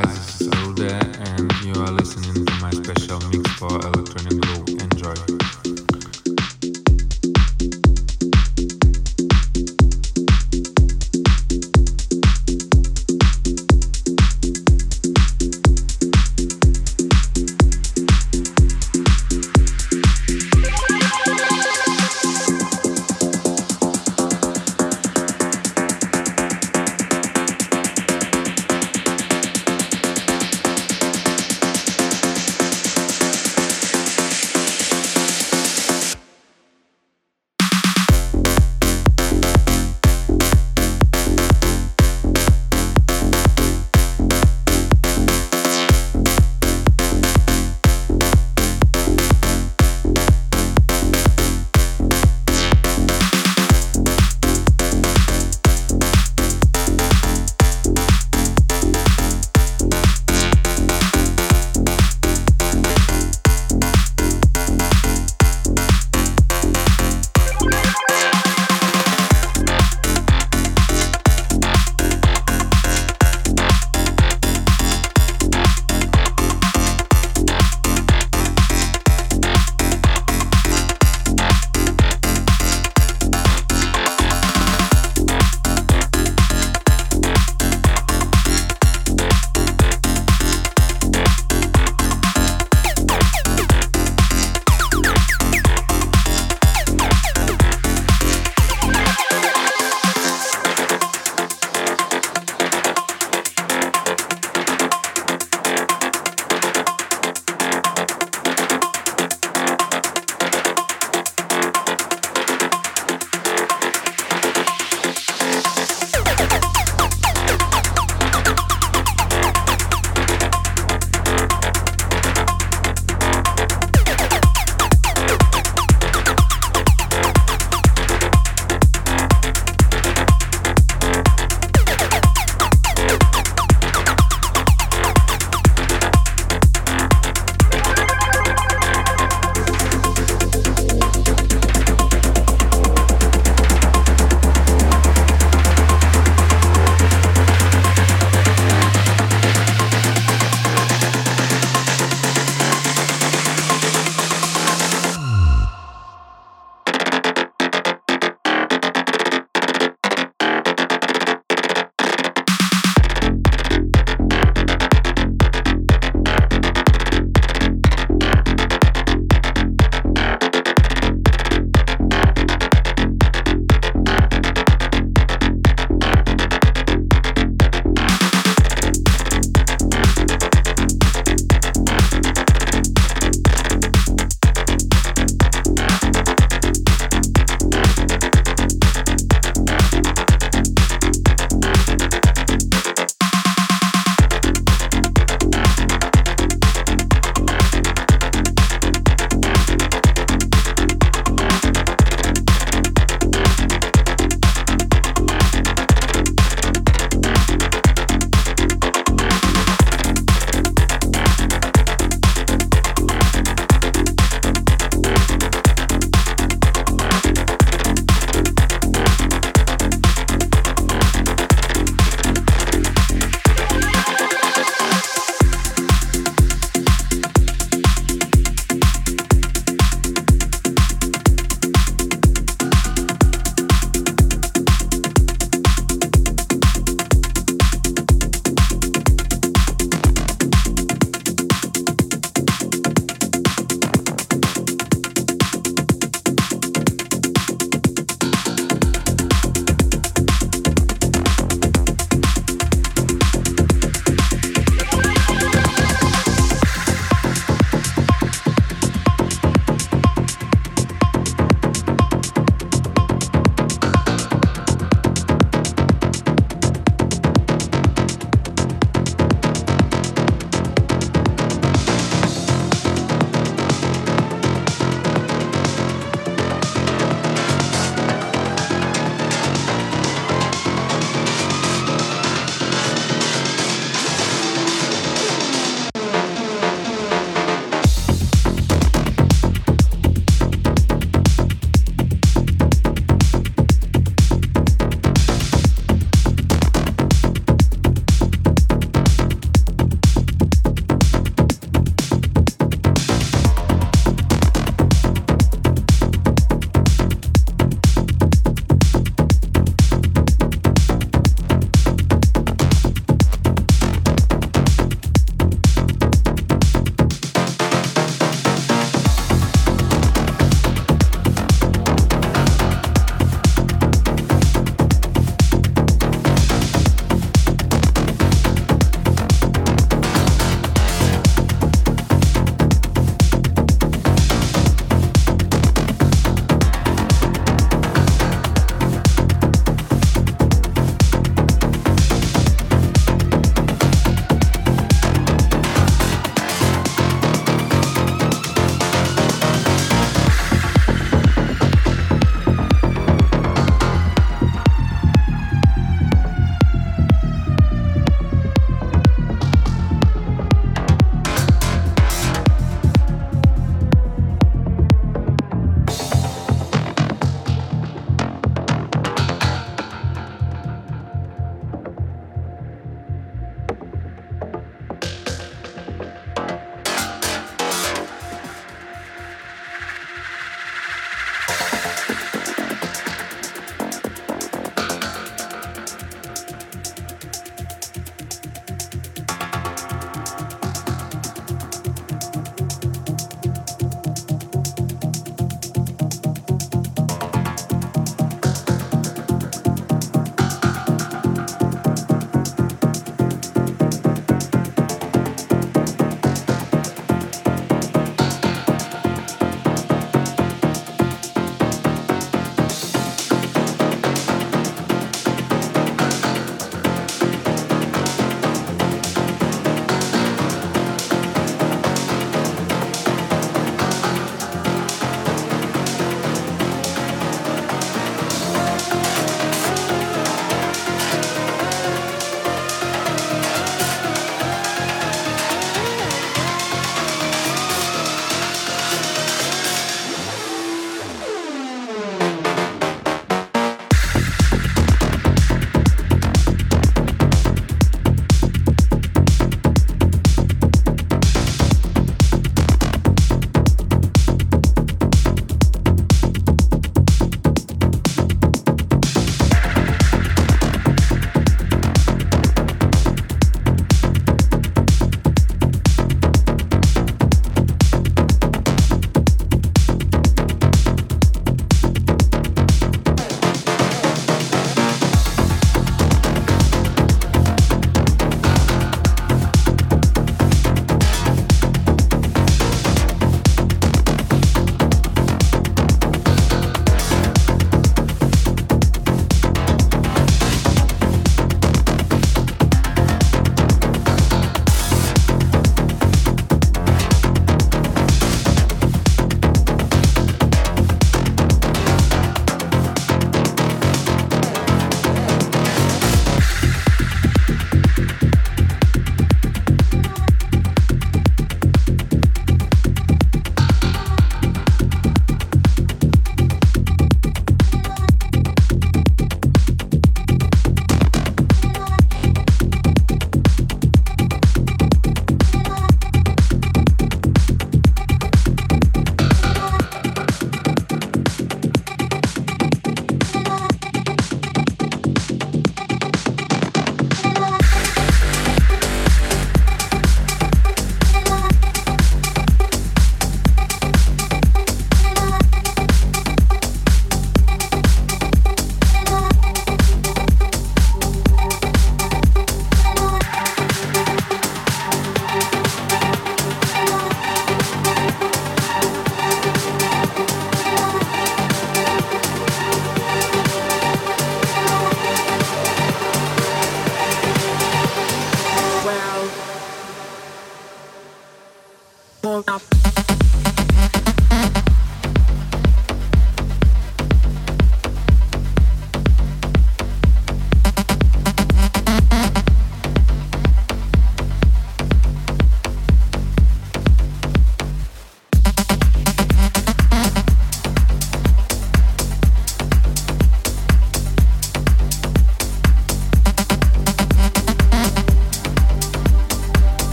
This is there, and you are listening to my special mix for